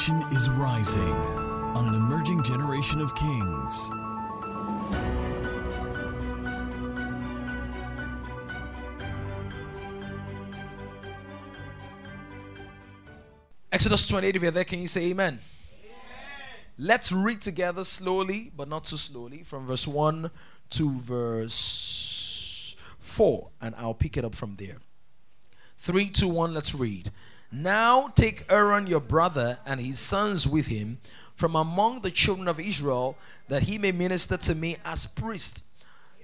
generation is rising on an emerging generation of kings. Exodus 28, if you're there, can you say amen? amen? Let's read together slowly, but not too slowly, from verse 1 to verse 4, and I'll pick it up from there. 3, 2, 1, let's read. Now take Aaron your brother and his sons with him from among the children of Israel, that he may minister to me as priest.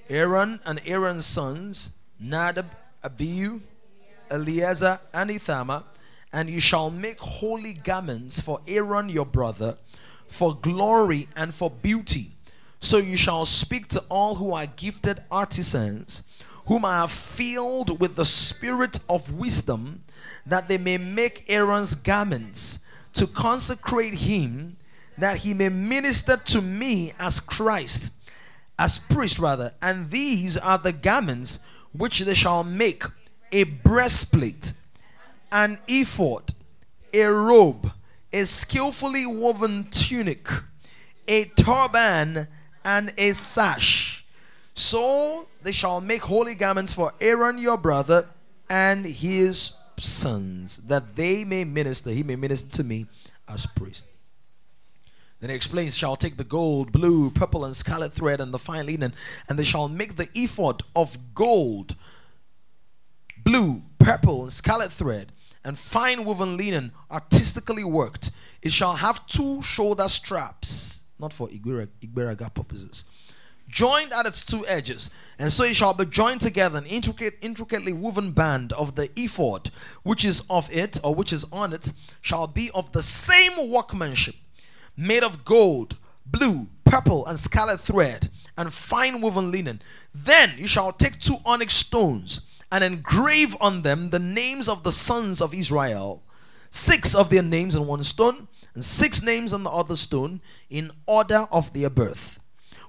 Aaron and Aaron's sons, Nadab, Abihu, Eleazar, and Ithamar and you shall make holy garments for Aaron your brother, for glory and for beauty. So you shall speak to all who are gifted artisans, whom I have filled with the spirit of wisdom, that they may make Aaron's garments, to consecrate him, that he may minister to me as Christ, as priest rather. And these are the garments which they shall make a breastplate an ephod, a robe, a skillfully woven tunic, a turban, and a sash. So they shall make holy garments for Aaron your brother and his sons, that they may minister, he may minister to me as priest. Then he explains, shall take the gold, blue, purple, and scarlet thread and the fine linen, and they shall make the ephod of gold, blue, purple, and scarlet thread, and fine woven linen, artistically worked. It shall have two shoulder straps, not for Igberaga purposes, joined at its two edges. And so it shall be joined together, an intricate, intricately woven band of the ephod, which is of it, or which is on it, shall be of the same workmanship, made of gold, blue, purple, and scarlet thread, and fine woven linen. Then you shall take two onyx stones and engrave on them the names of the sons of Israel, six of their names on one stone, and six names on the other stone, in order of their birth.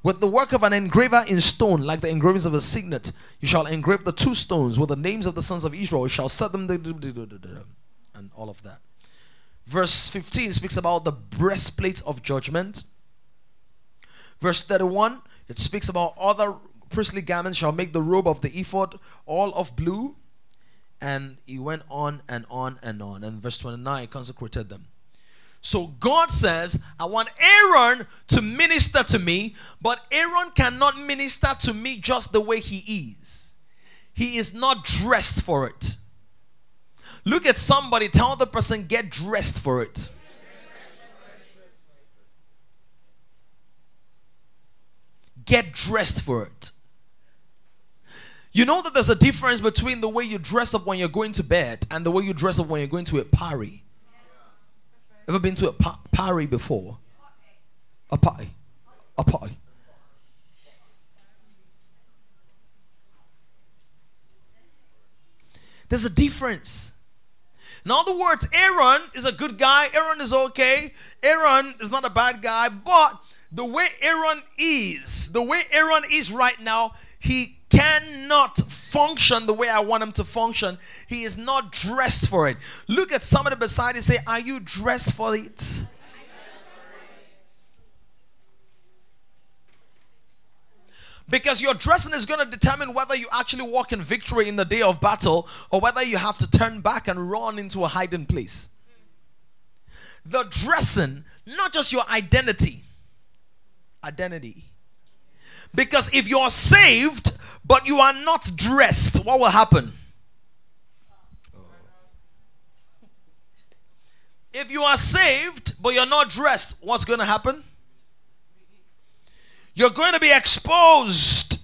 With the work of an engraver in stone, like the engravings of a signet, you shall engrave the two stones with the names of the sons of Israel. You shall set them, and all of that. Verse 15 speaks about the breastplate of judgment. Verse 31, it speaks about other priestly garments shall make the robe of the ephod all of blue. And he went on and on and on. And verse 29 consecrated them. So God says, I want Aaron to minister to me, but Aaron cannot minister to me just the way he is. He is not dressed for it. Look at somebody, tell the person, get dressed for it. Get dressed for it. You know that there's a difference between the way you dress up when you're going to bed and the way you dress up when you're going to a party. Ever been to a pa- party before? A party. A party. There's a difference. In other words, Aaron is a good guy. Aaron is okay. Aaron is not a bad guy. But the way Aaron is, the way Aaron is right now, he cannot function the way I want him to function. He is not dressed for it. Look at somebody beside you say, Are you dressed for it? Because your dressing is going to determine whether you actually walk in victory in the day of battle or whether you have to turn back and run into a hiding place. The dressing, not just your identity. Identity. Because if you're saved, but you are not dressed, what will happen? If you are saved, but you're not dressed, what's going to happen? You're going to be exposed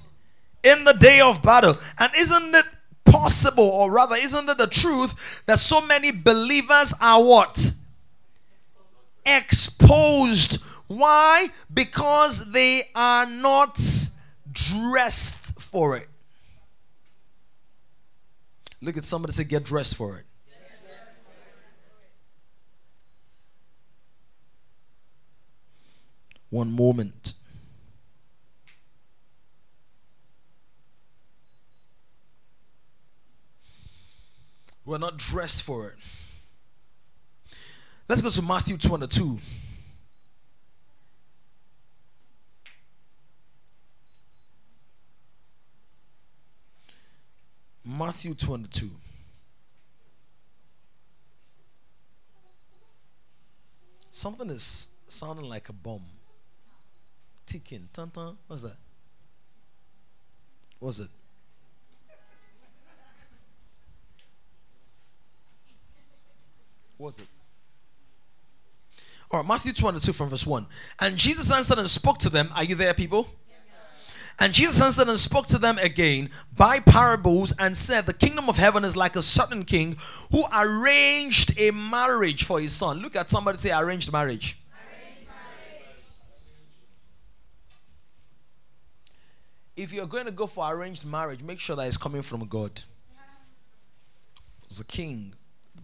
in the day of battle. And isn't it possible, or rather, isn't it the truth that so many believers are what? Exposed. Why? Because they are not dressed for it. Look at somebody say, get dressed for it. One moment. We're not dressed for it. Let's go to Matthew 22. Matthew 22. Something is sounding like a bomb. Ticking. Tan tan. What's that? What's it? What's it? All right, Matthew 22 from verse 1. And Jesus answered and spoke to them. Are you there, people? And Jesus answered and spoke to them again by parables and said, The kingdom of heaven is like a certain king who arranged a marriage for his son. Look at somebody say, arranged marriage. If you're going to go for arranged marriage, make sure that it's coming from God. A king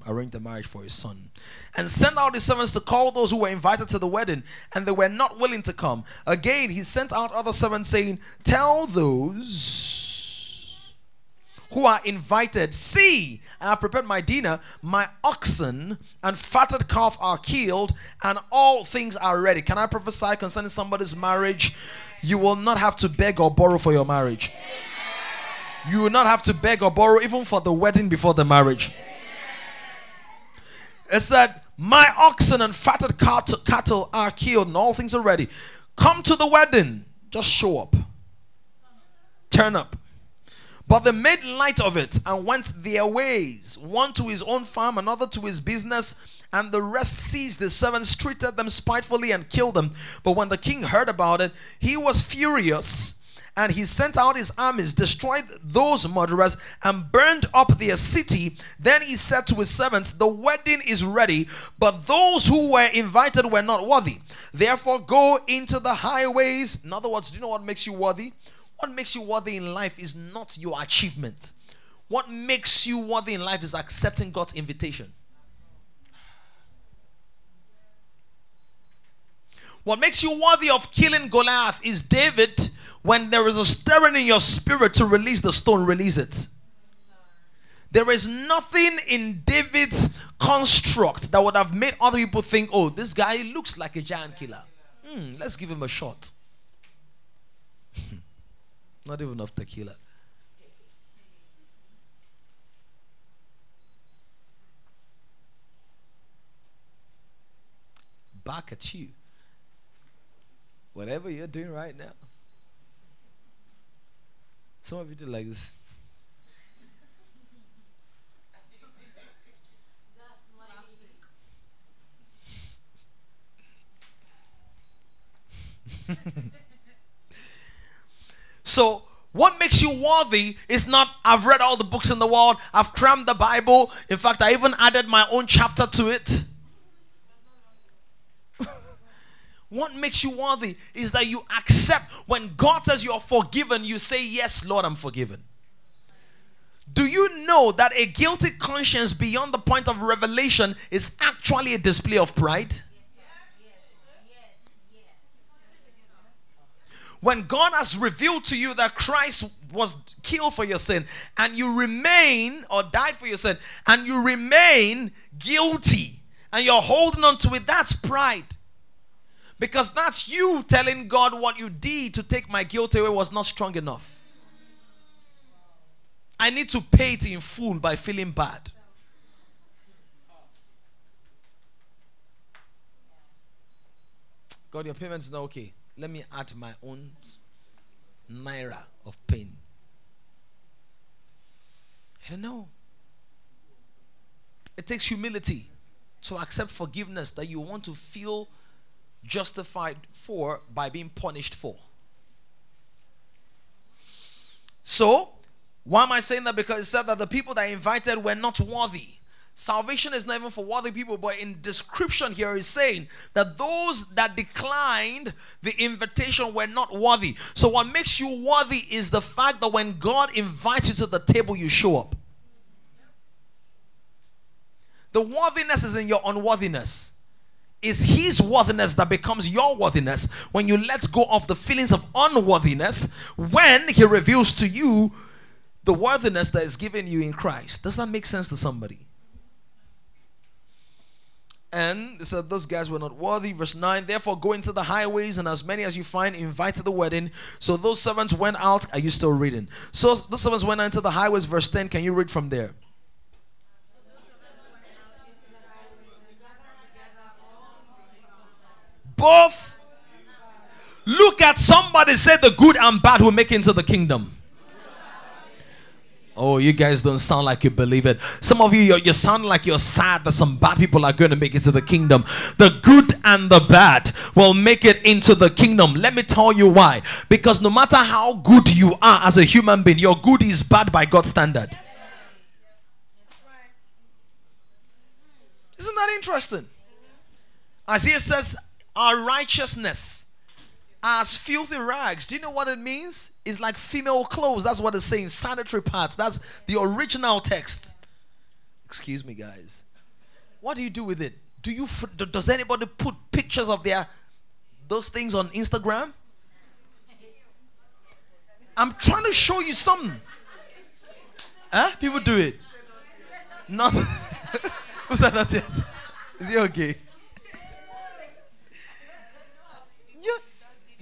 arranged the marriage for his son. And sent out his servants to call those who were invited to the wedding, and they were not willing to come. Again, he sent out other servants, saying, Tell those who are invited, See, I have prepared my dinner, my oxen and fatted calf are killed, and all things are ready. Can I prophesy concerning somebody's marriage? You will not have to beg or borrow for your marriage. You will not have to beg or borrow even for the wedding before the marriage. It said, My oxen and fatted cattle are killed, and all things are ready. Come to the wedding. Just show up. Turn up. But they made light of it and went their ways, one to his own farm, another to his business, and the rest seized the servants, treated them spitefully, and killed them. But when the king heard about it, he was furious and he sent out his armies, destroyed those murderers, and burned up their city. Then he said to his servants, The wedding is ready, but those who were invited were not worthy. Therefore, go into the highways. In other words, do you know what makes you worthy? What makes you worthy in life is not your achievement. What makes you worthy in life is accepting God's invitation. What makes you worthy of killing Goliath is David when there is a stirring in your spirit to release the stone, release it. There is nothing in David's construct that would have made other people think, oh, this guy looks like a giant killer. Hmm, let's give him a shot. Not even of tequila. Back at you. Whatever you're doing right now. Some of you do like this. so what makes you worthy is not I've read all the books in the world, I've crammed the Bible. In fact, I even added my own chapter to it. What makes you worthy is that you accept when God says you are forgiven, you say, Yes, Lord, I'm forgiven. Do you know that a guilty conscience beyond the point of revelation is actually a display of pride? When God has revealed to you that Christ was killed for your sin and you remain or died for your sin and you remain guilty and you're holding on to it, that's pride. Because that's you telling God what you did to take my guilt away was not strong enough. I need to pay it in full by feeling bad. God, your payment's not okay. Let me add my own naira of pain. I don't know. It takes humility to accept forgiveness that you want to feel justified for by being punished for. So, why am I saying that? Because it said that the people that invited were not worthy. Salvation is not even for worthy people, but in description here is saying that those that declined the invitation were not worthy. So, what makes you worthy is the fact that when God invites you to the table, you show up. The worthiness is in your unworthiness is his worthiness that becomes your worthiness when you let go of the feelings of unworthiness when he reveals to you the worthiness that is given you in Christ. Does that make sense to somebody? And said those guys were not worthy. Verse 9, therefore go into the highways and as many as you find invite to the wedding. So those servants went out. Are you still reading? So the servants went out into the highways. Verse 10, can you read from there? Both. Look at somebody say the good and bad will make into the kingdom. Oh, you guys don't sound like you believe it. Some of you, you, sound like you're sad that some bad people are going to make it to the kingdom. The good and the bad will make it into the kingdom. Let me tell you why. Because no matter how good you are as a human being, your good is bad by God's standard. Isn't that interesting? Isaiah says, Our righteousness as filthy rags. Do you know what it means? It's like female clothes. That's what it's saying. Sanitary parts. That's the original text. Excuse me, guys. What do you do with it? Do you does anybody put pictures of their those things on Instagram? I'm trying to show you something. Huh? People do it. Not. Who's that not yet? Is he okay?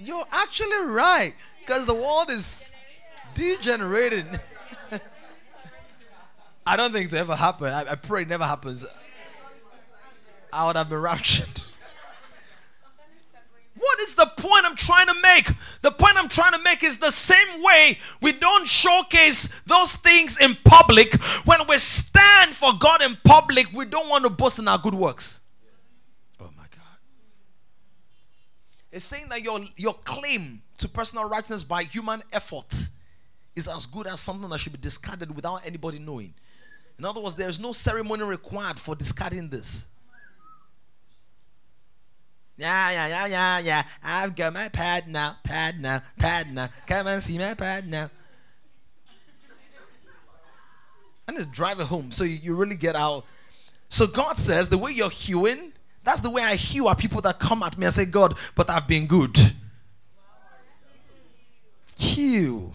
You're actually right. Because the world is degenerating. I don't think it's ever happen. I, I, pray it never happens. I would have been raptured. What is the point I'm trying to make? The point I'm trying to make is the same way we don't showcase those things in public. When we stand for God in public, we don't want to boast in our good works. It's saying that your, your claim to personal righteousness by human effort is as good as something that should be discarded without anybody knowing. In other words, there is no ceremony required for discarding this. Yeah, yeah, yeah, yeah, yeah. I've got my pad now, pad now, pad now. Come and see my pad now. And just drive it home so you, you really get out. So God says the way you're hewing that's the way I hear people that come at me and say, God, but I've been good. Heal.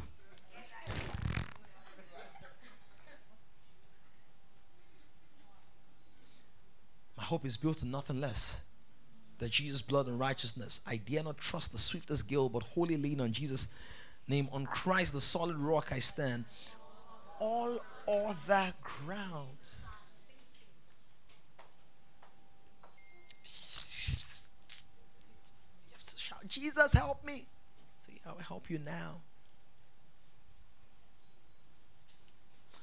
My hope is built on nothing less than Jesus' blood and righteousness. I dare not trust the swiftest gale, but wholly lean on Jesus' name. On Christ, the solid rock, I stand. All other grounds Jesus, help me. See, I'll help you now.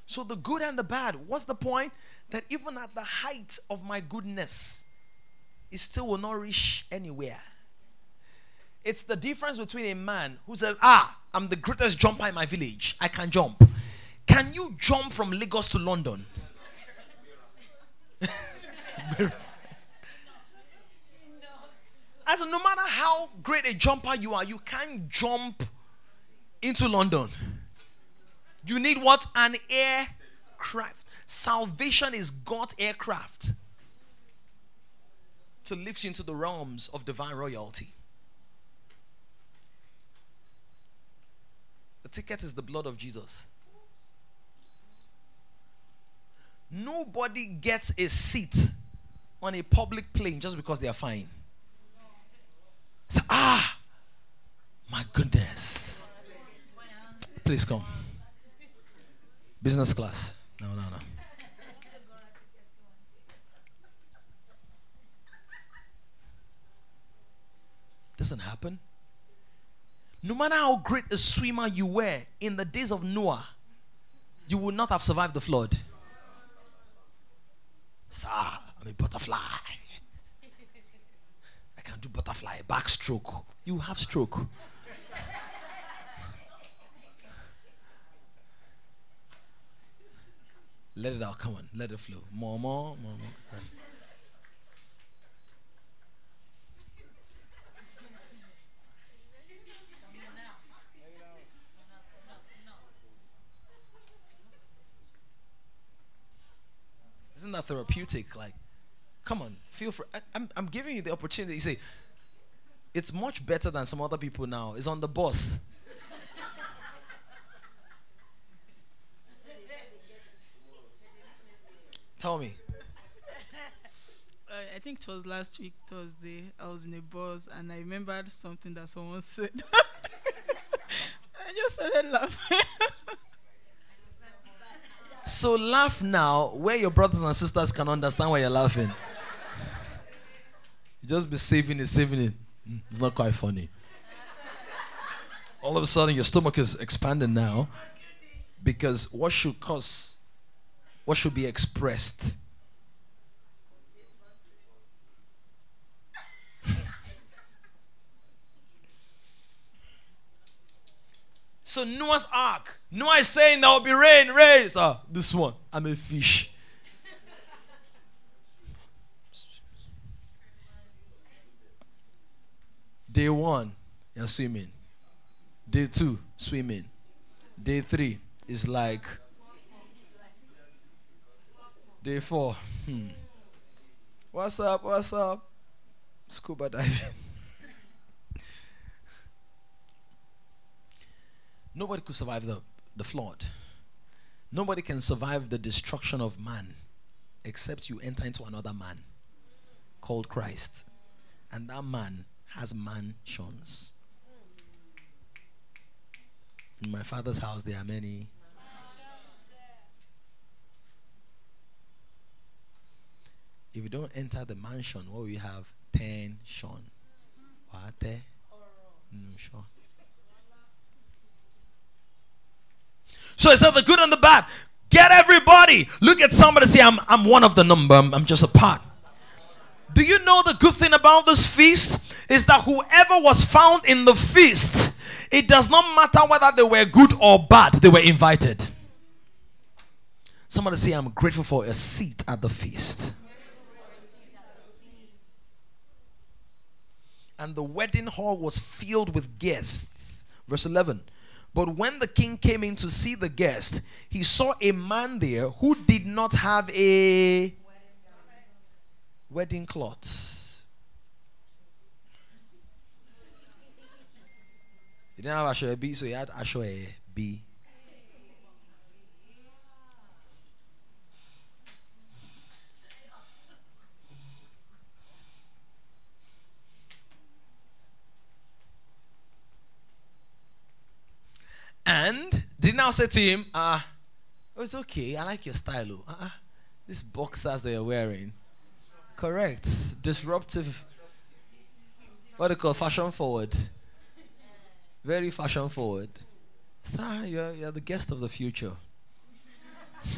So, the good and the bad, what's the point? That even at the height of my goodness, it still will not reach anywhere. It's the difference between a man who says, Ah, I'm the greatest jumper in my village. I can jump. Can you jump from Lagos to London? As no matter how great a jumper you are, you can't jump into London. You need what? An aircraft. Salvation is God's aircraft to lift you into the realms of divine royalty. The ticket is the blood of Jesus. Nobody gets a seat on a public plane just because they are fine. So, ah, my goodness. Please come. Business class. No, no, no. Doesn't happen. No matter how great a swimmer you were in the days of Noah, you would not have survived the flood. Sir, I'm a butterfly do butterfly, backstroke. You have stroke. let it out. Come on. Let it flow. More, more, more, more. Isn't that therapeutic? Like, Come on, feel free. I, I'm, I'm giving you the opportunity. You say, it's much better than some other people now. It's on the bus. Tell me. I think it was last week Thursday. I was in a bus and I remembered something that someone said. I just started laughing. So laugh now where your brothers and sisters can understand why you're laughing. Just be saving it, saving it. Mm, It's not quite funny. All of a sudden, your stomach is expanding now because what should cause, what should be expressed? So Noah's Ark. Noah is saying there will be rain, rain. So this one, I'm a fish. Day one, you're swimming. Day two, swimming. Day three is like. Day four, hmm. What's up? What's up? Scuba diving. Nobody could survive the, the flood. Nobody can survive the destruction of man except you enter into another man called Christ. And that man has mansions. In my father's house, there are many. If you don't enter the mansion, what you have? Tension. What? Mm. So it's not the good and the bad. Get everybody. Look at somebody say, I'm, I'm one of the number. I'm, I'm just a part. Do you know the good thing about this feast? Is that whoever was found in the feast, it does not matter whether they were good or bad, they were invited. Somebody say, I'm grateful for a seat at the feast. And the wedding hall was filled with guests. Verse 11. But when the king came in to see the guest, he saw a man there who did not have a wedding cloth. He didn't have Asoebi, so he had Asho B. And did now say to him, ah, oh, it's okay. I like your style. Uh-uh. These boxers that you're wearing. Correct. Disruptive. What they call fashion forward. Very fashion forward. Sir, you're, you're the guest of the future.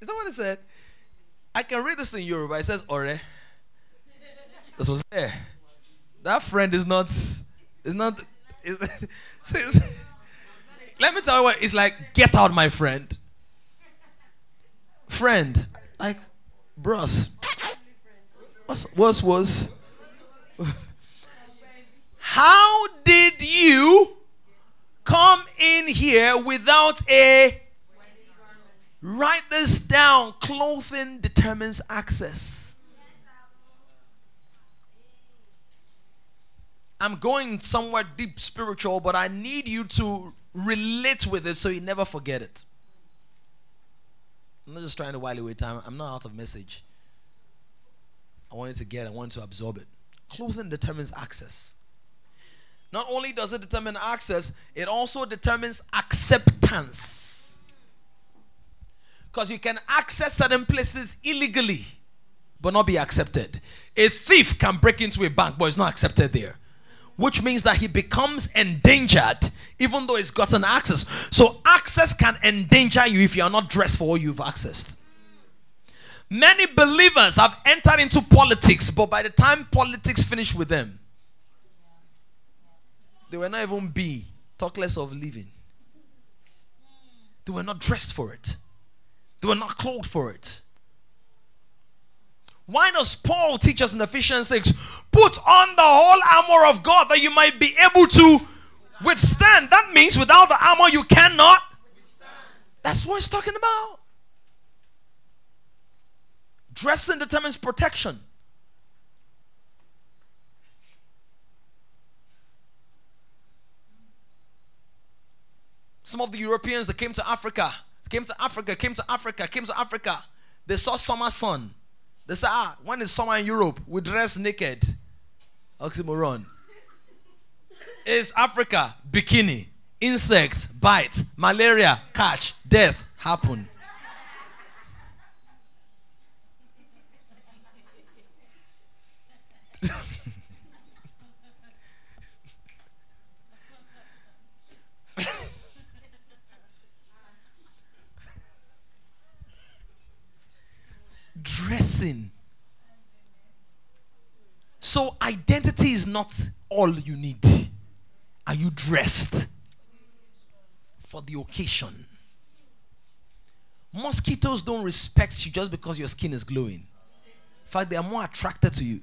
Is that what it said? I can read this in Yoruba. It says Ore. This was there. That friend is not is not is, is- let me tell you what it's like get out my friend. Friend. Like bros. What's was How did you come in here without a Write this down. Clothing determines access. I'm going somewhere deep spiritual, but I need you to relate with it so you never forget it. I'm not just trying to while away time. I'm not out of message. I want you to get, I want to absorb it. Clothing determines access. Not only does it determine access, it also determines acceptance. Because you can access certain places illegally, but not be accepted. A thief can break into a bank, but is not accepted there. Which means that he becomes endangered even though he's gotten access. So, access can endanger you if you are not dressed for what you've accessed. Many believers have entered into politics, but by the time politics finished with them, they were not even be, talk less of living. They were not dressed for it. They were not clothed for it. Why does Paul teach us in Ephesians 6 put on the whole armor of God that you might be able to withstand? That means without the armor, you cannot. That's what he's talking about. Dressing determines protection. Some of the Europeans that came to Africa came to Africa, came to Africa, came to Africa. They saw summer sun. They say, ah, when is summer in Europe? We dress naked. Oxymoron. Is Africa bikini, insect, bite, malaria, catch, death, happen. Dressing. So, identity is not all you need. Are you dressed for the occasion? Mosquitoes don't respect you just because your skin is glowing. In fact, they are more attracted to you.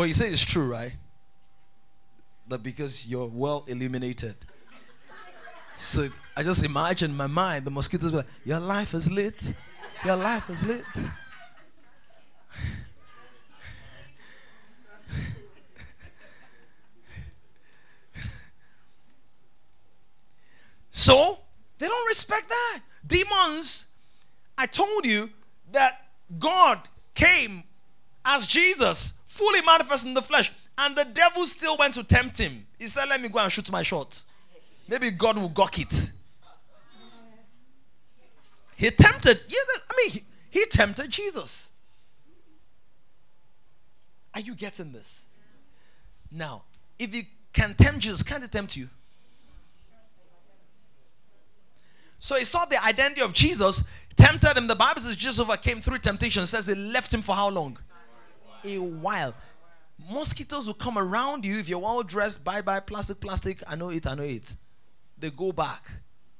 But you say it's true, right? That because you're well illuminated. So I just imagine in my mind the mosquitoes were like, Your life is lit. Your life is lit. so they don't respect that. Demons, I told you that God came as Jesus fully manifest in the flesh. And the devil still went to tempt him. He said, Let me go and shoot my shot. Maybe God will gawk it. He tempted, yeah, I mean, he, he tempted Jesus. Are you getting this? Now, if you can tempt Jesus, can't he tempt you? So he saw the identity of Jesus, tempted him. The Bible says Jesus overcame through temptation. It says he left him for how long? A while. Mosquitoes will come around you if you're well dressed. Bye bye, plastic, plastic. I know it, I know it. They go back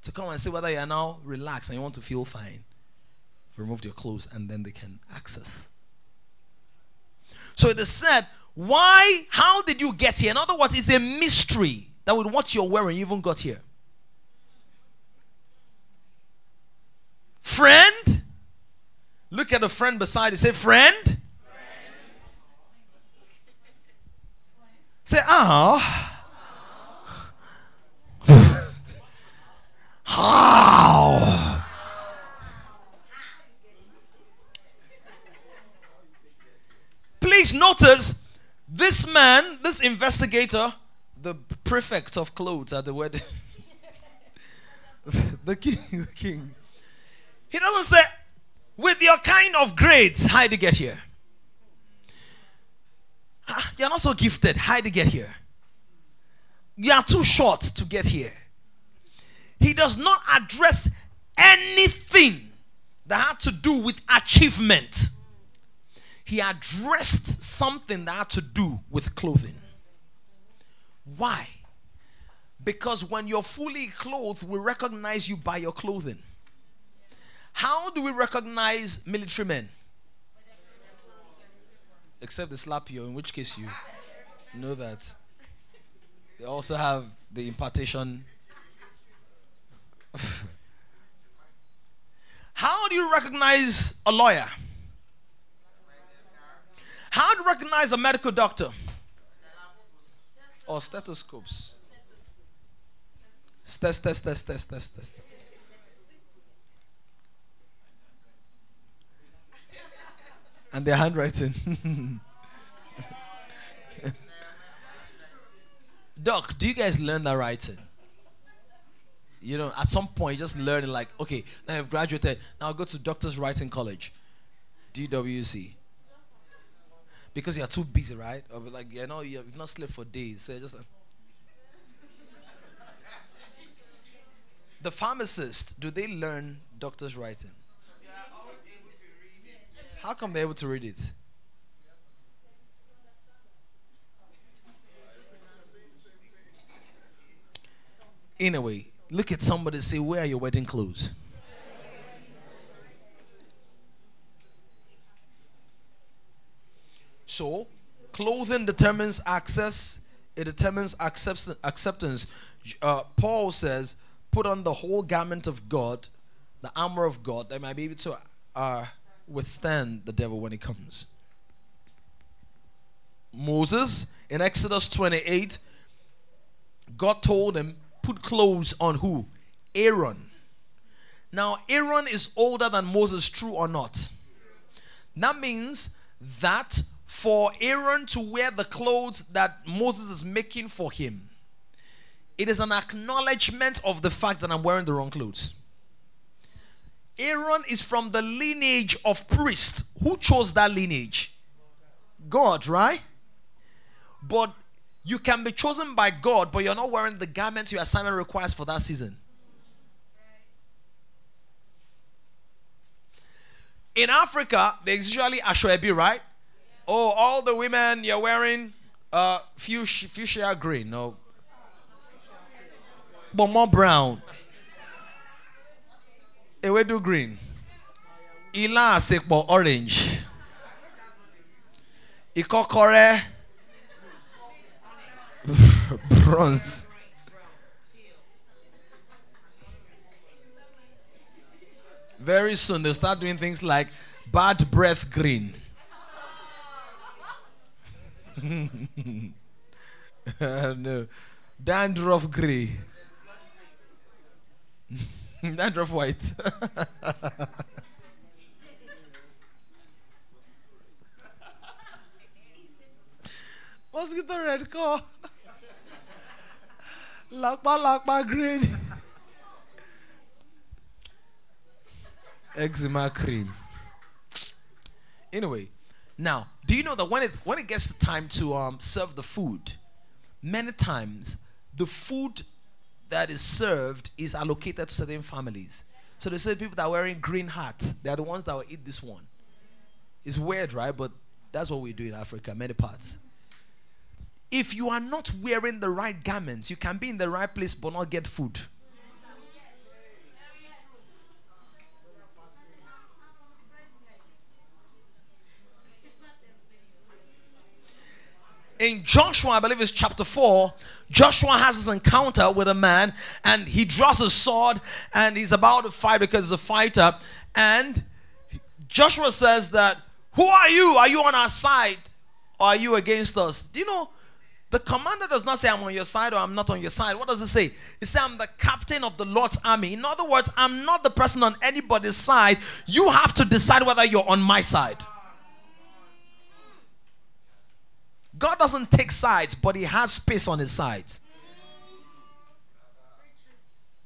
to come and see whether you are now relaxed and you want to feel fine. Remove your clothes and then they can access. So it is said, why, how did you get here? In other words, it's a mystery that with what you're wearing, you even got here. Friend, look at the friend beside you. Say, friend, Say, ah. How? Please notice this man, this investigator, the prefect of clothes at the wedding, the king, the king. He doesn't say, with your kind of grades, how did you get here? Ah, you're not so gifted. How did you get here? You are too short to get here. He does not address anything that had to do with achievement. He addressed something that had to do with clothing. Why? Because when you're fully clothed, we recognize you by your clothing. How do we recognize military men? Except they slap you, in which case you know that they also have the impartation. How do you recognize a lawyer? How do you recognize a medical doctor? Or stethoscopes? Test, test, test, test, test, test. And their handwriting. Doc, do you guys learn that writing? You know, at some point, you just learn like, okay, now you've graduated. Now go to Doctor's Writing College, DWC. Because you're too busy, right? Or like, you know, you've not slept for days. So just. the pharmacist, do they learn doctor's writing? How come they're able to read it? Anyway, look at somebody say, Where are your wedding clothes? So, clothing determines access, it determines acceptance. Uh, Paul says, Put on the whole garment of God the armor of God, they might be able to uh, withstand the devil when he comes. Moses in Exodus 28, God told him, put clothes on who? Aaron. Now, Aaron is older than Moses, true or not? That means that for Aaron to wear the clothes that Moses is making for him, it is an acknowledgement of the fact that I'm wearing the wrong clothes. Aaron is from the lineage of priests. Who chose that lineage? God, right? But you can be chosen by God, but you're not wearing the garments your assignment requires for that season. In Africa, there's usually Asoebi, right? Oh, all the women you're wearing uh fuchsia green, no, but more brown. Ewedu green. Ila asekpo orange. Ikokore bronze. Very soon they'll start doing things like bad breath green. no. Dandruff gray. Dandruff white. Mosquito red core. Lakpa lakpa green. Eczema cream. Anyway, now, do you know that when it when it gets the time to um, serve the food, many times the food that is served is allocated to certain families. So they say people that are wearing green hats, they are the ones that will eat this one. It's weird, right? But that's what we do in Africa, many parts. If you are not wearing the right garments, you can be in the right place but not get food. In Joshua, I believe it's chapter 4, Joshua has this encounter with a man and he draws a sword and he's about to fight because he's a fighter. And Joshua says that, Who are you? Are you on our side or are you against us? Do you know? The commander does not say, I'm on your side or I'm not on your side. What does it say? It says, I'm the captain of the Lord's army. In other words, I'm not the person on anybody's side. You have to decide whether you're on my side. God doesn't take sides, but He has space on His sides.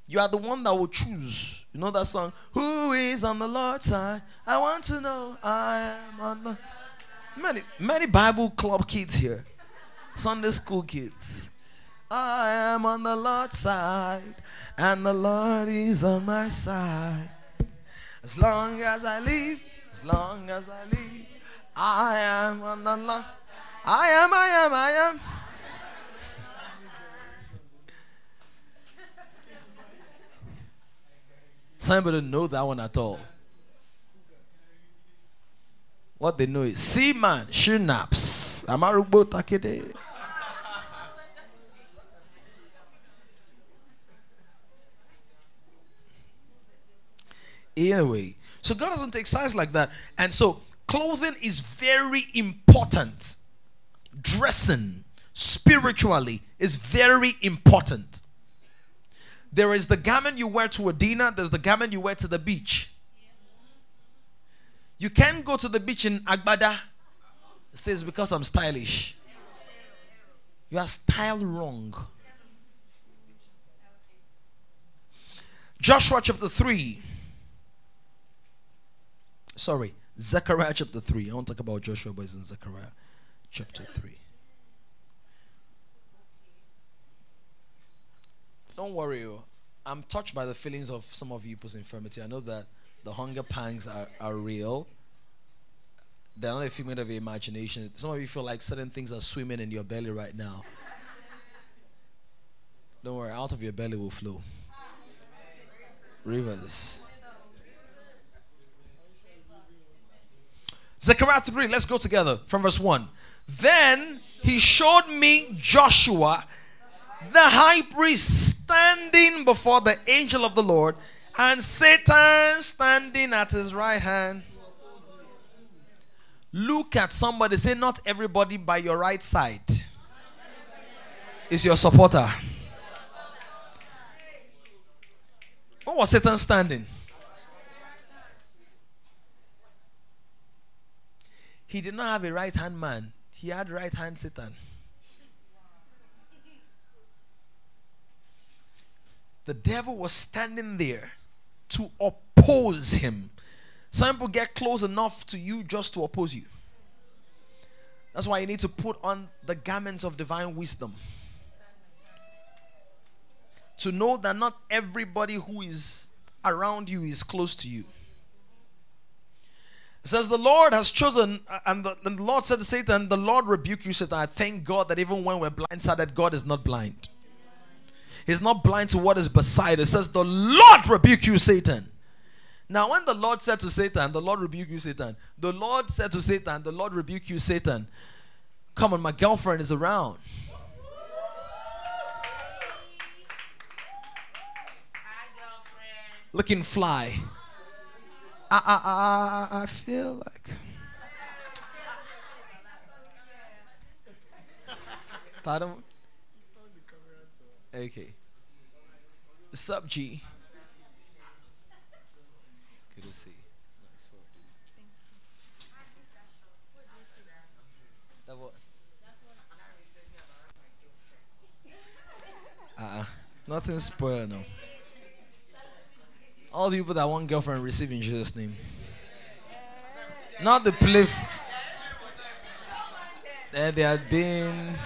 You are the one that will choose. You know that song? Who is on the Lord's side? I want to know. I am on the. Many, many Bible club kids here, Sunday school kids. I am on the Lord's side, and the Lord is on my side. As long as I live, as long as I live, I am on the Lord. I am, I am, I am. Somebody know that one at all. What they know is see man, she naps. Amarubo takede. Anyway, so God doesn't take sides like that. And so clothing is very important dressing spiritually is very important. There is the garment you wear to a dinner, there's the garment you wear to the beach. You can't go to the beach in Agbada, it says, because I'm stylish. You are styled wrong. Joshua chapter 3. Sorry, Zechariah chapter 3. I won't talk about Joshua, but it's in Zechariah chapter 3. Don't worry, oh. I'm touched by the feelings of some of you people's infirmity. I know that the hunger pangs are, are real. They're not a figment of your imagination. Some of you feel like certain things are swimming in your belly right now. Don't worry, out of your belly will flow rivers. Zechariah 3, let's go together from verse 1. Then he showed me Joshua, the high priest, standing before the angel of the Lord, And Satan standing at his right hand. Look at somebody, say, Not everybody by your right side is your supporter. What was Satan standing? He did not have a right hand man, he had right hand Satan. The devil was standing there to oppose him. Some people get close enough to you just to oppose you. That's why you need to put on the garments of divine wisdom. To know that not everybody who is around you is close to you. It says, The Lord has chosen, uh, and the, and the Lord said to Satan, The Lord rebuke you, Satan. I thank God that even when we're blindsided, God is not blind. He's not blind to what is beside. It says, The Lord rebuke you, Satan. Now, when the Lord said to Satan, The Lord rebuke you, Satan, the Lord said to Satan, The Lord rebuke you, Satan. Come on, my girlfriend is around. Looking fly. I, I, I, feel like. Pardon? Okay. Up, G? Good to see. That what? Uh-uh. Nothing spoiled, no. All the people that want girlfriend receive in Jesus' name. Not the pliff. There, they had been.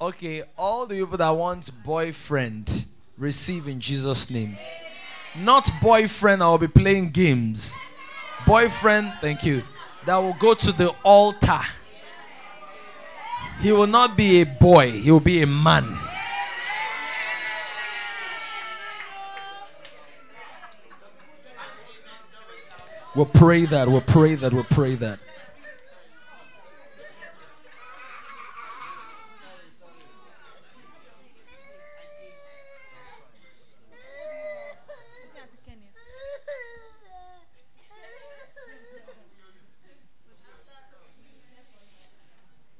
Okay, all the people that want boyfriend receive in Jesus' name. Not boyfriend, I'll be playing games. Boyfriend, thank you. That will go to the altar. He will not be a boy, he will be a man. We'll pray that, we'll pray that, we'll pray that.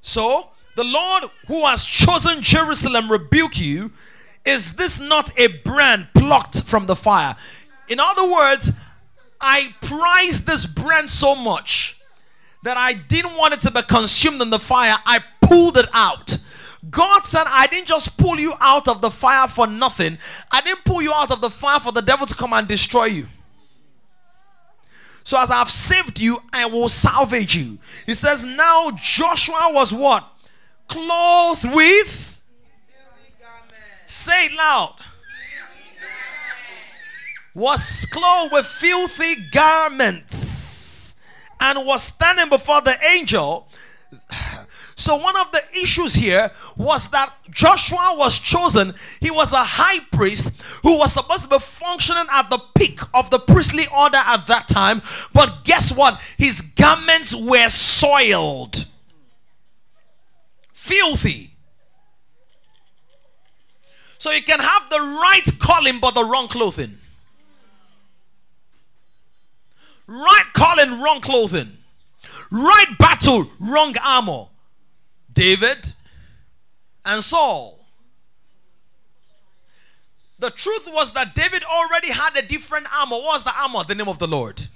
So, the Lord who has chosen Jerusalem rebuke you. Is this not a brand plucked from the fire? In other words, I prize this brand so much that I didn't want it to be consumed in the fire. I pulled it out. God said, I didn't just pull you out of the fire for nothing. I didn't pull you out of the fire for the devil to come and destroy you. So as I've saved you, I will salvage you. He says, Now Joshua was what? Clothed with. Say it loud. Was clothed with filthy garments and was standing before the angel so, one of the issues here was that Joshua was chosen. He was a high priest who was supposed to be functioning at the peak of the priestly order at that time. But guess what? His garments were soiled, filthy. So, you can have the right calling but the wrong clothing. Right calling, wrong clothing. Right battle, wrong armor. David and Saul. The truth was that David already had a different armor. What was the armor? The name of the Lord.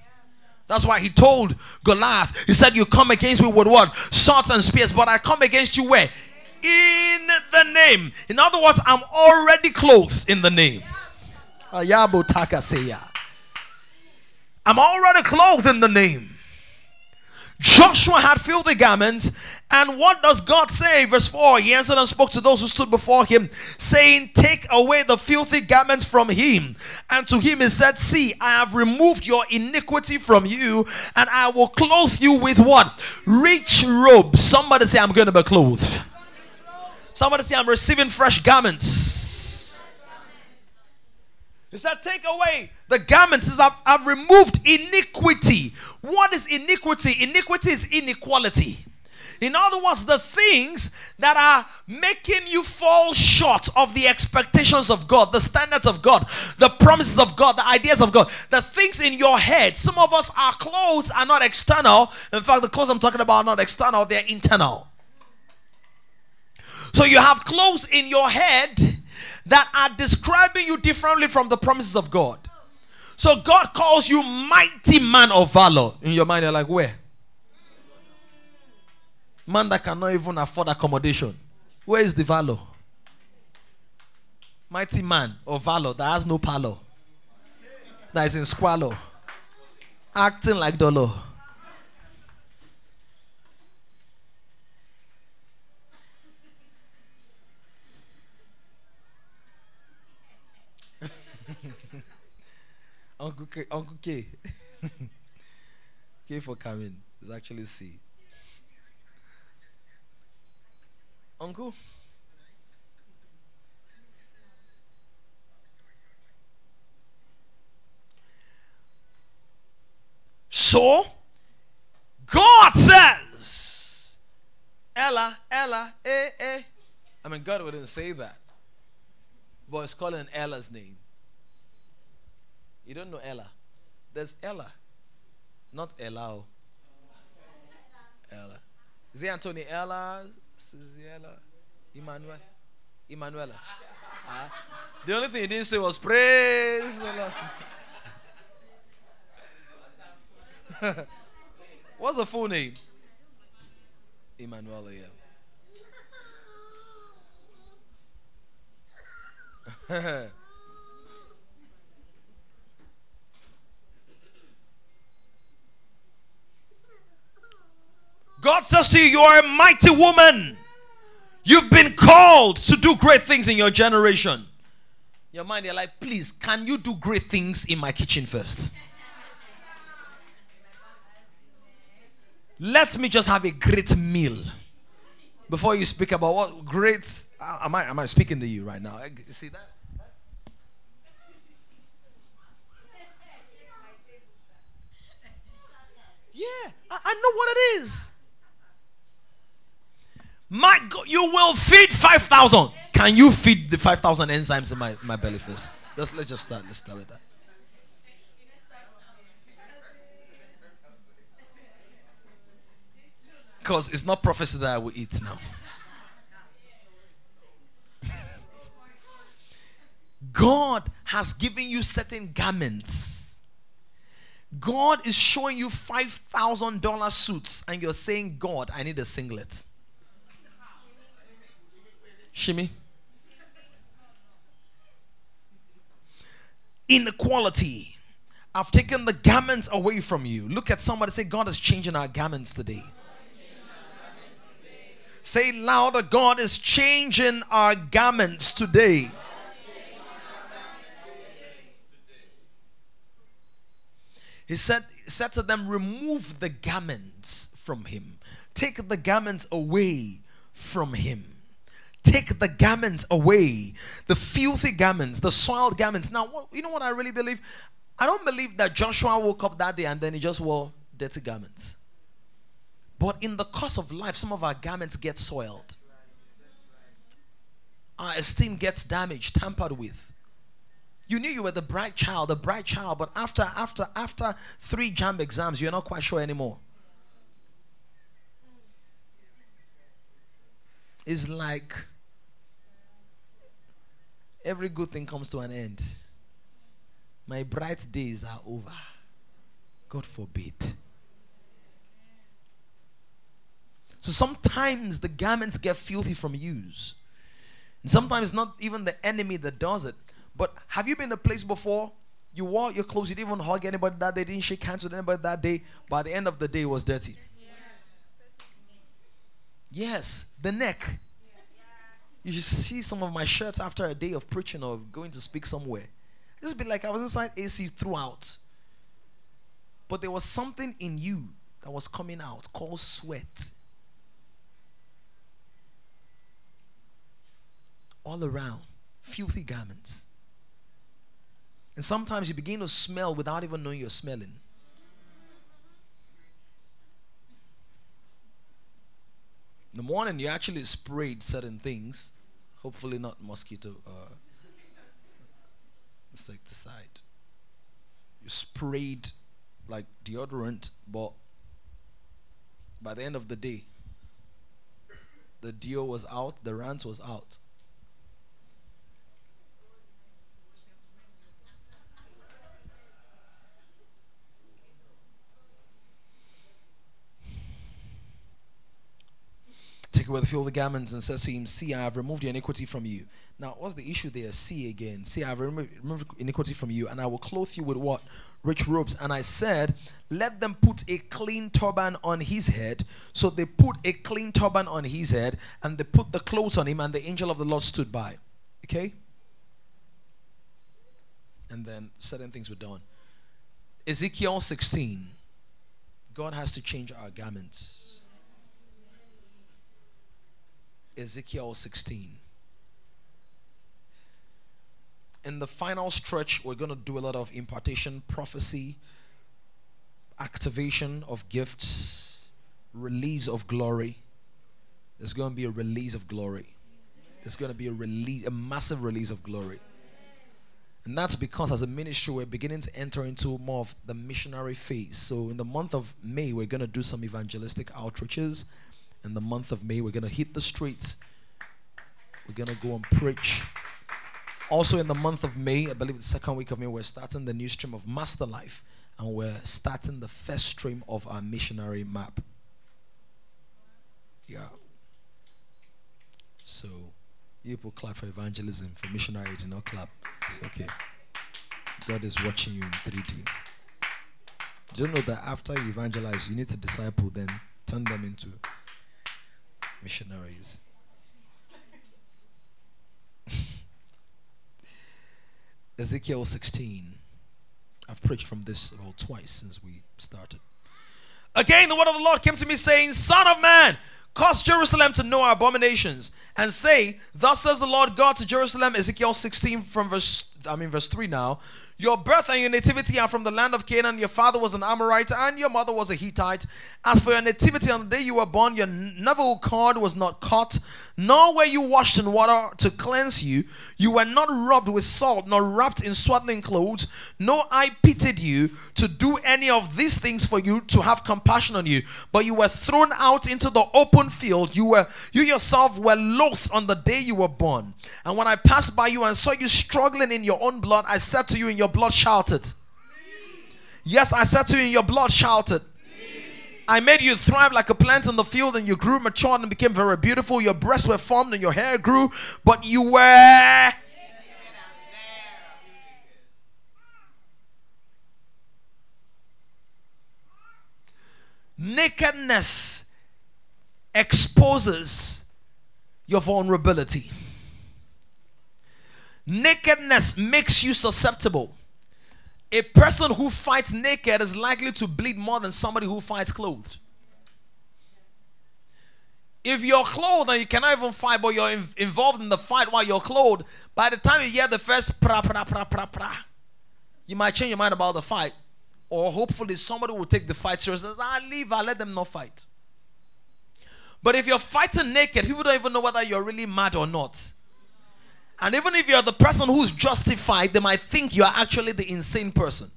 That's why he told Goliath, he said, You come against me with what? Swords and spears, but I come against you where? In the name. In other words, I'm already clothed in the name. Takaseya. I'm already clothed in the name. Joshua had filthy garments. And what does God say? Verse 4 He answered and spoke to those who stood before him, saying, Take away the filthy garments from him. And to him he said, See, I have removed your iniquity from you, and I will clothe you with what? Rich robes. Somebody say, I'm going to be clothed. Somebody say, I'm receiving fresh garments. He said, Take away the garments. He says, I've, I've removed iniquity. What is iniquity? Iniquity is inequality. In other words, the things that are making you fall short of the expectations of God, the standards of God, the promises of God, the ideas of God, the things in your head. Some of us, our clothes are not external. In fact, the clothes I'm talking about are not external, they're internal. So you have clothes in your head that are describing you differently from the promises of God. So God calls you mighty man of valor. In your mind, you're like, where? Man that cannot even afford accommodation. Where is the valor? Mighty man of valor that has no palo. That is in squalor. Acting like dollar. Uncle K, Uncle K. K for coming. It's actually C. Uncle? So, God says, Ella, Ella, eh, eh. I mean, God wouldn't say that. But it's calling Ella's name. You don't know Ella. There's Ella, not Ella. Oh. Ella. Is it Anthony Ella? Ella? Emmanuel? Emmanuela. Uh, the only thing he didn't say was praise the Lord. What's the full name? Emmanuel, yeah. God says to you, You are a mighty woman. You've been called to do great things in your generation. Your mind, you're like, Please, can you do great things in my kitchen first? Let me just have a great meal before you speak about what great. Uh, am I am I speaking to you right now? See that? Yeah, I, I know what it is. My God, you will feed 5,000. Can you feed the 5,000 enzymes in my, my belly first? Let's, let's just start. Let's start with that. Because it's not prophecy that I will eat now. God has given you certain garments. God is showing you $5,000 suits, and you're saying, God, I need a singlet. Shimmy. Inequality. I've taken the garments away from you. Look at somebody say, God is changing our garments today. Say louder, God is changing our garments today. He said, said to them, Remove the garments from him, take the garments away from him. Take the garments away, the filthy garments, the soiled garments. Now, what, you know what I really believe? I don't believe that Joshua woke up that day and then he just wore dirty garments. But in the course of life, some of our garments get soiled. Our esteem gets damaged, tampered with. You knew you were the bright child, the bright child, but after after after three JAMB exams, you're not quite sure anymore. It's like Every good thing comes to an end. My bright days are over. God forbid. So sometimes the garments get filthy from use. And sometimes not even the enemy that does it. But have you been in a place before? You wore your clothes, you didn't even hug anybody that day, didn't shake hands with anybody that day. By the end of the day, it was dirty. Yes, the neck. You should see some of my shirts after a day of preaching or going to speak somewhere. It just be like I was inside AC throughout. But there was something in you that was coming out called sweat. All around, filthy garments. And sometimes you begin to smell without even knowing you're smelling. In the morning, you actually sprayed certain things, hopefully not mosquito uh, insecticide. You sprayed like deodorant, but by the end of the day, the deal was out, the rant was out. Take away the garments and says to him, See, I have removed your iniquity from you. Now, what's the issue there? See again. See, I have removed iniquity from you, and I will clothe you with what? Rich robes. And I said, Let them put a clean turban on his head. So they put a clean turban on his head, and they put the clothes on him, and the angel of the Lord stood by. Okay? And then certain things were done. Ezekiel 16. God has to change our garments. Ezekiel 16. In the final stretch, we're going to do a lot of impartation, prophecy, activation of gifts, release of glory. There's going to be a release of glory. There's going to be a release, a massive release of glory. And that's because as a ministry, we're beginning to enter into more of the missionary phase. So in the month of May, we're going to do some evangelistic outreaches in the month of May. We're going to hit the streets. We're going to go and preach. Also, in the month of May, I believe the second week of May, we're starting the new stream of Master Life. And we're starting the first stream of our missionary map. Yeah. So, you people clap for evangelism, for missionary, do not clap. It's okay. God is watching you in 3D. Do you know that after you evangelize, you need to disciple them, turn them into missionaries. Ezekiel 16. I've preached from this about twice since we started. Again, the word of the Lord came to me saying, Son of man, cause Jerusalem to know our abominations, and say, Thus says the Lord God to Jerusalem, Ezekiel 16 from verse I mean verse 3 now. Your birth and your nativity are from the land of Canaan. Your father was an Amorite and your mother was a Hittite. As for your nativity on the day you were born, your navel cord was not cut, nor were you washed in water to cleanse you. You were not rubbed with salt, nor wrapped in swaddling clothes. No eye pitied you to do any of these things for you to have compassion on you. But you were thrown out into the open field. You were you yourself were loath on the day you were born. And when I passed by you and saw you struggling in your own blood, I said to you in your blood shouted. Yes, I said to you your blood shouted. I made you thrive like a plant in the field, and you grew, matured, and became very beautiful. Your breasts were formed, and your hair grew, but you were. Nakedness exposes your vulnerability. Nakedness makes you susceptible. A person who fights naked is likely to bleed more than somebody who fights clothed. If you're clothed and you cannot even fight, but you're in, involved in the fight while you're clothed, by the time you hear the first pra pra pra pra pra, you might change your mind about the fight. Or hopefully somebody will take the fight seriously. I leave, I let them not fight. But if you're fighting naked, people don't even know whether you're really mad or not. And even if you're the person who's justified, they might think you are actually the insane person.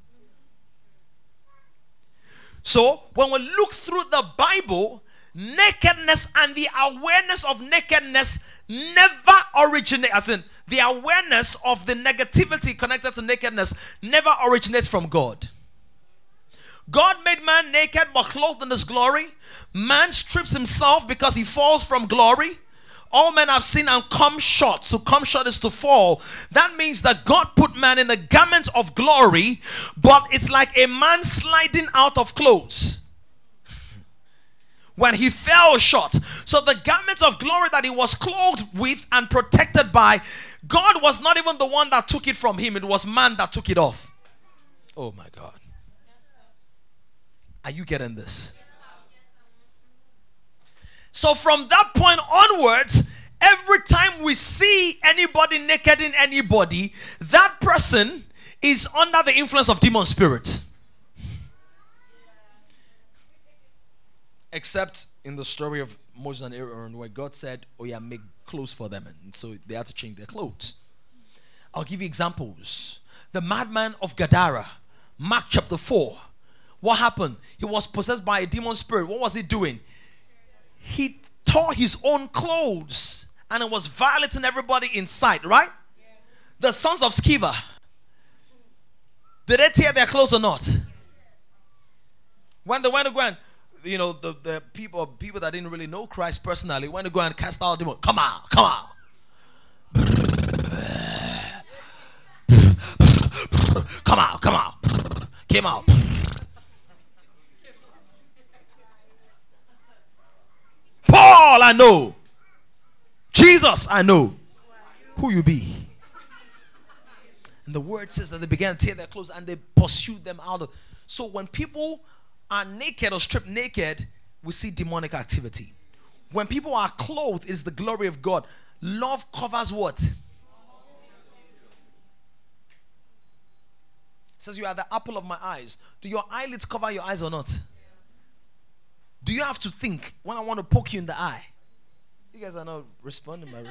So, when we look through the Bible, nakedness and the awareness of nakedness never originate as in the awareness of the negativity connected to nakedness never originates from God. God made man naked but clothed in his glory. Man strips himself because he falls from glory all men have sinned and come short. So come short is to fall. That means that God put man in a garment of glory, but it's like a man sliding out of clothes when he fell short. So the garment of glory that he was clothed with and protected by, God was not even the one that took it from him, it was man that took it off. Oh my God. Are you getting this? So from that point onwards, every time we see anybody naked in anybody, that person is under the influence of demon spirit. Except in the story of Moses and Aaron where God said, Oh, yeah, make clothes for them. And so they had to change their clothes. I'll give you examples. The madman of Gadara, Mark chapter 4. What happened? He was possessed by a demon spirit. What was he doing? He tore his own clothes and it was violating everybody in sight, right? The sons of Sceva, did they tear their clothes or not? When they went to go and, you know, the, the people people that didn't really know Christ personally went to go and cast out demons. Come on, come on. Come out, come out. Came out. Paul, I know. Jesus, I know. Who you be? And the word says that they began to tear their clothes and they pursued them out of. So when people are naked or stripped naked, we see demonic activity. When people are clothed, is the glory of God. Love covers what? says you are the apple of my eyes. Do your eyelids cover your eyes or not? Do you have to think when I want to poke you in the eye? You guys are not responding, my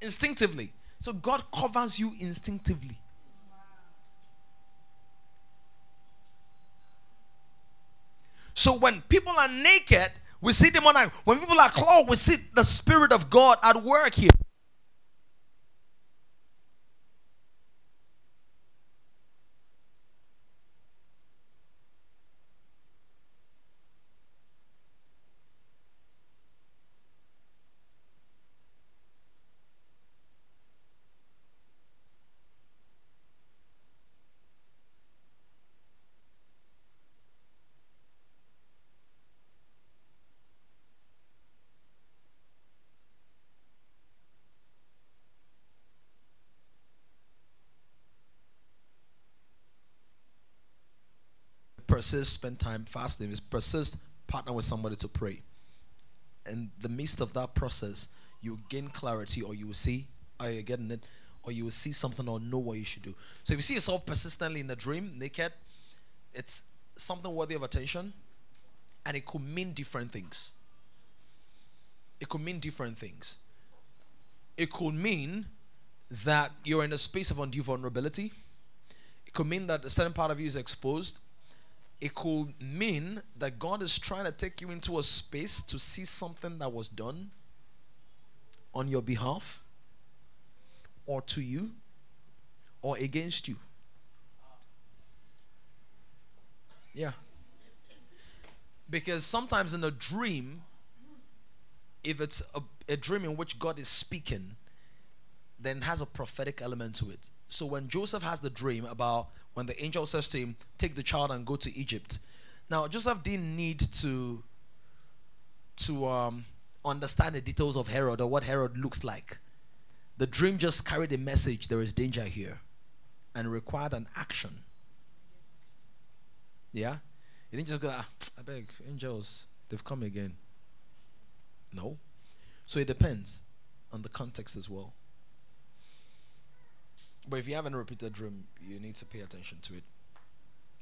instinctively. So God covers you instinctively. So when people are naked, we see them on. When people are clothed, we see the Spirit of God at work here. Persist, spend time fasting. Is persist, partner with somebody to pray. In the midst of that process, you gain clarity or you will see, are you getting it? Or you will see something or know what you should do. So if you see yourself persistently in a dream, naked, it's something worthy of attention. And it could mean different things. It could mean different things. It could mean that you're in a space of undue vulnerability. It could mean that a certain part of you is exposed it could mean that God is trying to take you into a space to see something that was done on your behalf or to you or against you. Yeah. Because sometimes in a dream, if it's a, a dream in which God is speaking, then has a prophetic element to it. So when Joseph has the dream about when the angel says to him, Take the child and go to Egypt. Now, Joseph didn't need to, to um, understand the details of Herod or what Herod looks like. The dream just carried a message there is danger here and required an action. Yeah? He didn't just go, ah, I beg, angels, they've come again. No. So it depends on the context as well. But if you have a repeated dream, you need to pay attention to it.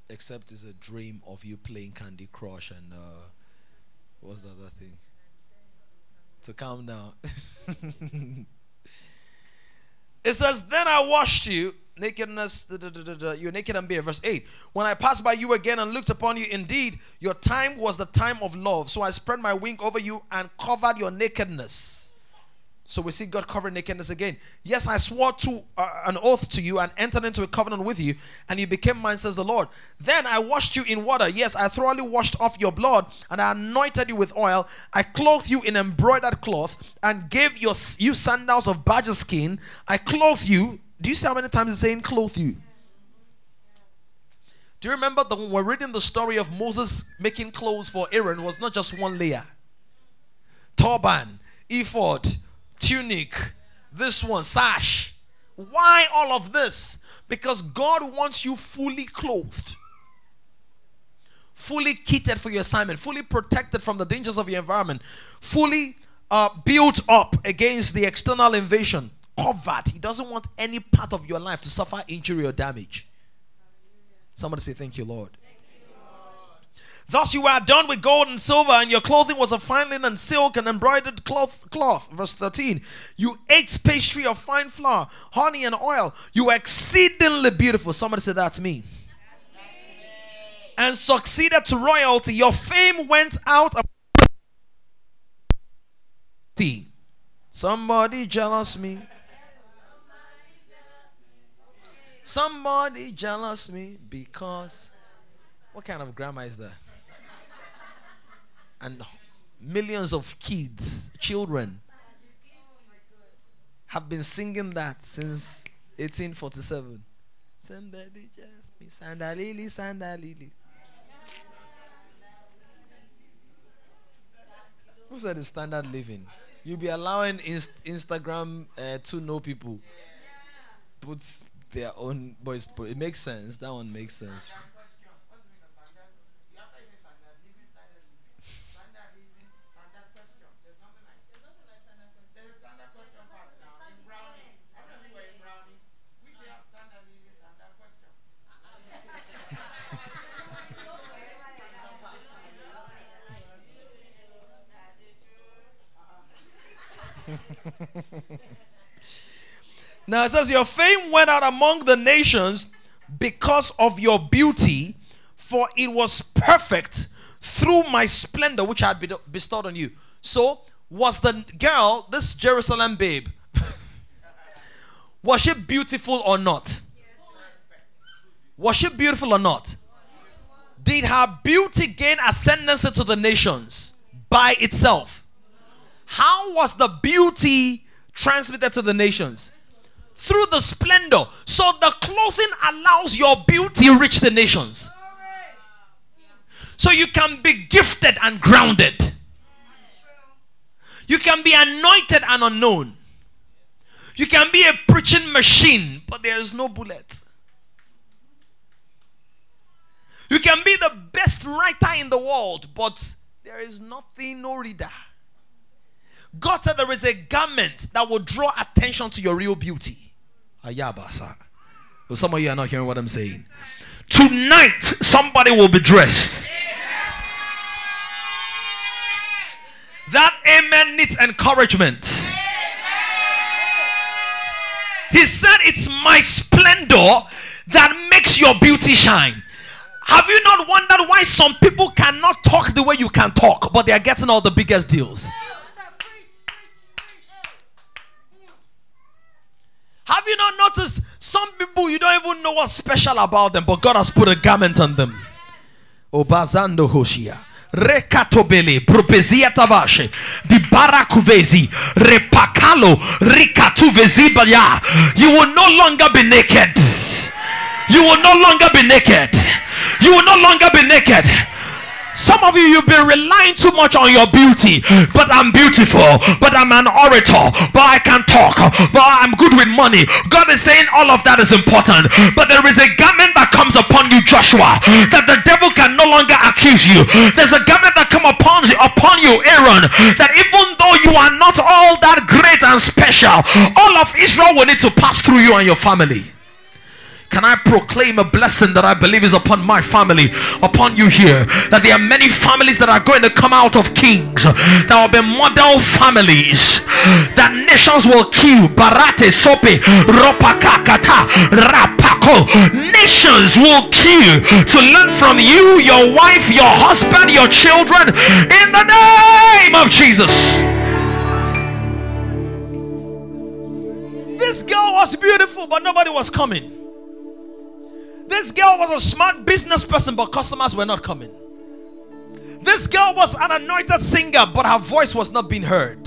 Except it's a dream of you playing Candy Crush and uh, what's the other thing? To calm down. it says, Then I washed you, nakedness, da, da, da, you're naked and bare. Verse 8. When I passed by you again and looked upon you, indeed, your time was the time of love. So I spread my wing over you and covered your nakedness. So we see God covering nakedness again. Yes, I swore to uh, an oath to you and entered into a covenant with you, and you became mine, says the Lord. Then I washed you in water. Yes, I thoroughly washed off your blood, and I anointed you with oil. I clothed you in embroidered cloth, and gave your, you sandals of badger skin. I clothed you. Do you see how many times it's saying clothe you? Do you remember that when we're reading the story of Moses making clothes for Aaron, was not just one layer? Turban, ephod, tunic, this one, sash. Why all of this? Because God wants you fully clothed, fully kitted for your assignment, fully protected from the dangers of your environment, fully uh, built up against the external invasion, covered. He doesn't want any part of your life to suffer injury or damage. Somebody say, Thank you, Lord. Thus you were adorned with gold and silver, and your clothing was of fine linen, silk, and embroidered cloth. Cloth. Verse 13. You ate pastry of fine flour, honey, and oil. You were exceedingly beautiful. Somebody said that's me. And succeeded to royalty. Your fame went out. Somebody jealous me. Somebody jealous me because. What kind of grammar is that? And millions of kids, children, have been singing that since 1847. Somebody just me, Sandalili, Sandalili. Who said the standard living? You'll be allowing inst- Instagram uh, to know people Puts their own voice. It makes sense. That one makes sense. Now it says, Your fame went out among the nations because of your beauty, for it was perfect through my splendor which I had bestowed on you. So, was the girl, this Jerusalem babe, was she beautiful or not? Was she beautiful or not? Did her beauty gain ascendancy to the nations by itself? How was the beauty transmitted to the nations? Through the splendor. So the clothing allows your beauty reach the nations. So you can be gifted and grounded. You can be anointed and unknown. You can be a preaching machine, but there is no bullet. You can be the best writer in the world, but there is nothing, no reader. God said there is a garment that will draw attention to your real beauty. Ayabasa. Well, some of you are not hearing what I'm saying. Tonight, somebody will be dressed. That amen needs encouragement. He said, It's my splendor that makes your beauty shine. Have you not wondered why some people cannot talk the way you can talk, but they are getting all the biggest deals? Have you not noticed some people you don't even know what's special about them, but God has put a garment on them? Obazando Hoshia. Rekatobele, propezia tavashe, di barakuvezi, repakalo, rikatuvezi baya. You will no longer be naked. You will no longer be naked. You will no longer be naked. Some of you, you've been relying too much on your beauty. But I'm beautiful. But I'm an orator. But I can talk. But I'm good with money. God is saying all of that is important. But there is a garment that comes upon you, Joshua, that the devil can no longer accuse you. There's a garment that come upon you, upon you, Aaron, that even though you are not all that great and special, all of Israel will need to pass through you and your family. Can I proclaim a blessing that I believe is upon my family, upon you here? That there are many families that are going to come out of kings, that will be model families, that nations will kill. Barate sope ropakakata rapako. Nations will kill to learn from you, your wife, your husband, your children, in the name of Jesus. This girl was beautiful, but nobody was coming. This girl was a smart business person, but customers were not coming. This girl was an anointed singer, but her voice was not being heard.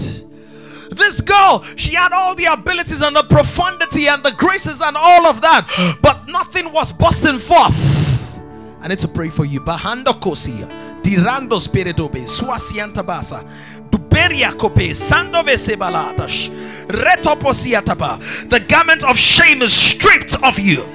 This girl, she had all the abilities and the profundity and the graces and all of that, but nothing was busting forth. I need to pray for you. Bahando kosia, dirando spiritobe, retoposiataba. The garment of shame is stripped of you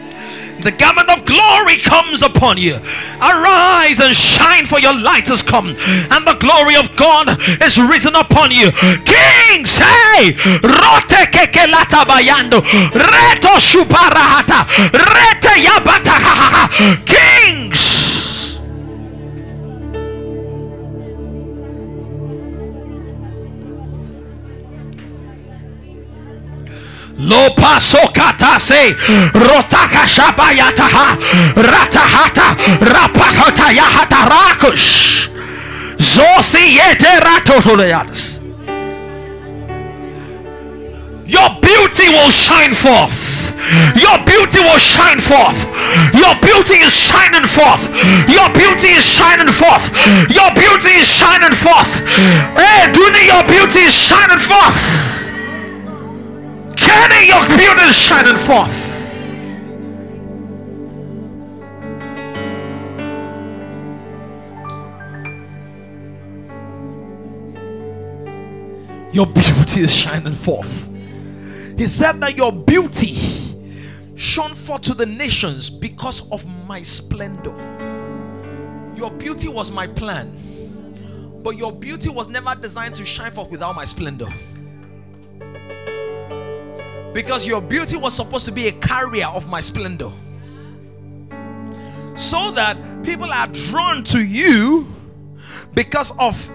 the garment of glory comes upon you. Arise and shine, for your light has come, and the glory of God is risen upon you. Kings, hey, rote kekelata bayando, reto shuparahata, rete yabata, kings. Lo paso katase rotaka shabayataha ratahata rapakota yahata rakush zosi yete ratotoleyadas. Your beauty will shine forth. Your beauty will shine forth. Your beauty is shining forth. Your beauty is shining forth. Your beauty is shining forth. Eh, hey, Duni, your beauty is shining forth. Kenny, your beauty is shining forth. Your beauty is shining forth. He said that your beauty shone forth to the nations because of my splendor. Your beauty was my plan, but your beauty was never designed to shine forth without my splendor. Because your beauty was supposed to be a carrier of my splendor. So that people are drawn to you because of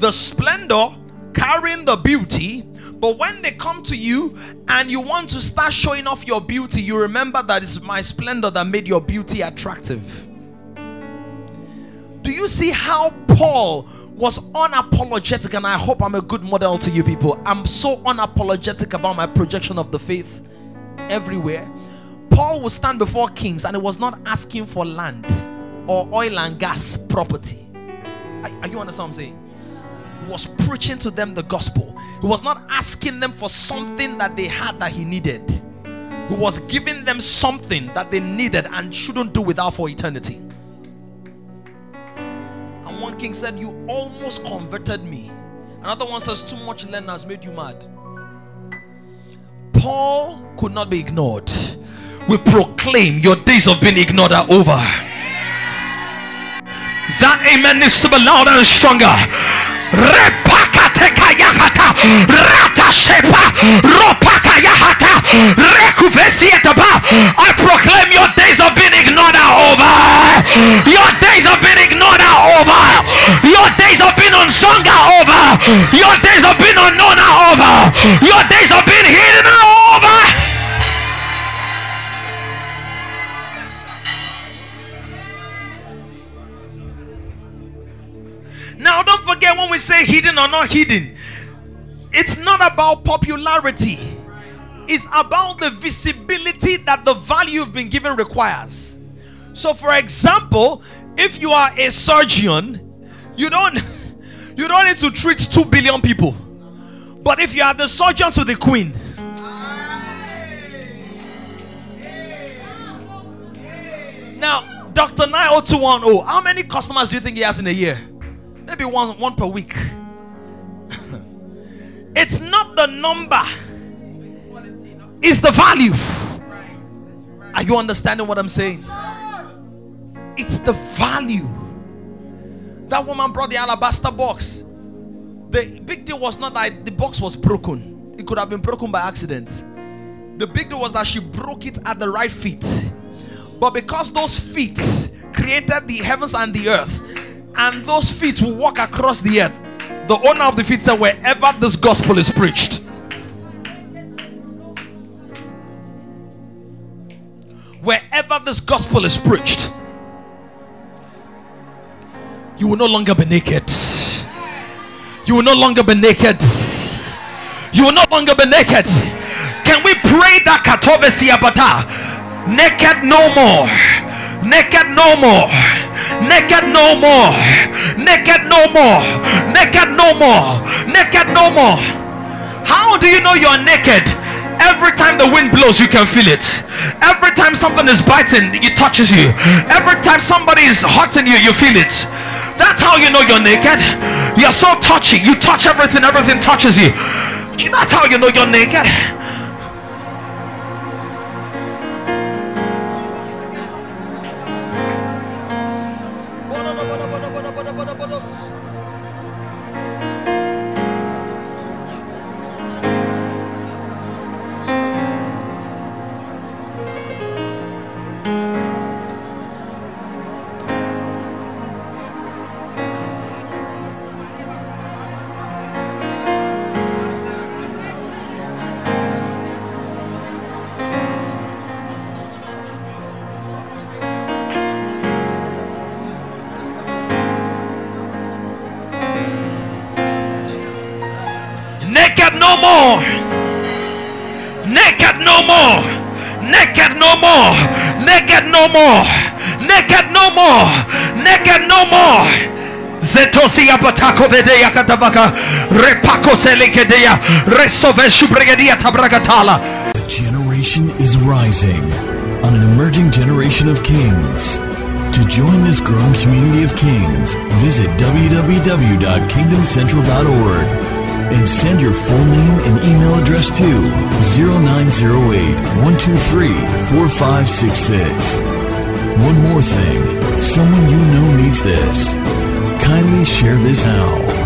the splendor carrying the beauty. But when they come to you and you want to start showing off your beauty, you remember that it's my splendor that made your beauty attractive. Do you see how Paul was unapologetic? And I hope I'm a good model to you people. I'm so unapologetic about my projection of the faith everywhere. Paul would stand before kings and he was not asking for land or oil and gas property. Are, are you understand what I'm saying? He was preaching to them the gospel. He was not asking them for something that they had that he needed. He was giving them something that they needed and shouldn't do without for eternity. One king said, You almost converted me. Another one says, Too much learning has made you mad. Paul could not be ignored. We proclaim your days of being ignored are over. That amen needs to be louder and stronger. I proclaim your days of being ignored are over. Your unsung are over. Your days of being unknown are over. Your days of being hidden are over. Now, don't forget when we say hidden or not hidden, it's not about popularity, it's about the visibility that the value you've been given requires. So, for example, if you are a surgeon, you don't you don't need to treat 2 billion people. But if you are the surgeon to the queen, now Dr. 90210, how many customers do you think he has in a year? maybe one one per week. it's not the number, it's the value. Are you understanding what I'm saying? It's the value. That woman brought the alabaster box. The big deal was not that the box was broken, it could have been broken by accident. The big deal was that she broke it at the right feet. But because those feet created the heavens and the earth, and those feet will walk across the earth. The owner of the feet said, Wherever this gospel is preached, wherever this gospel is preached, you will no longer be naked. You will no longer be naked. You will no longer be naked. Can we pray that katovesiabata? Naked no more. Naked no more naked no more naked no more naked no more naked no more how do you know you're naked every time the wind blows you can feel it every time something is biting it touches you every time somebody is hurting you you feel it that's how you know you're naked. You're so touchy. You touch everything everything touches you. That's how you know you're naked more. Naked no more. Naked no more. Repako shubregedia tabragatala. A generation is rising on an emerging generation of kings. To join this growing community of kings, visit www.kingdomcentral.org and send your full name and email address to 0908 123 4566. One more thing someone you know needs this. Kindly share this now.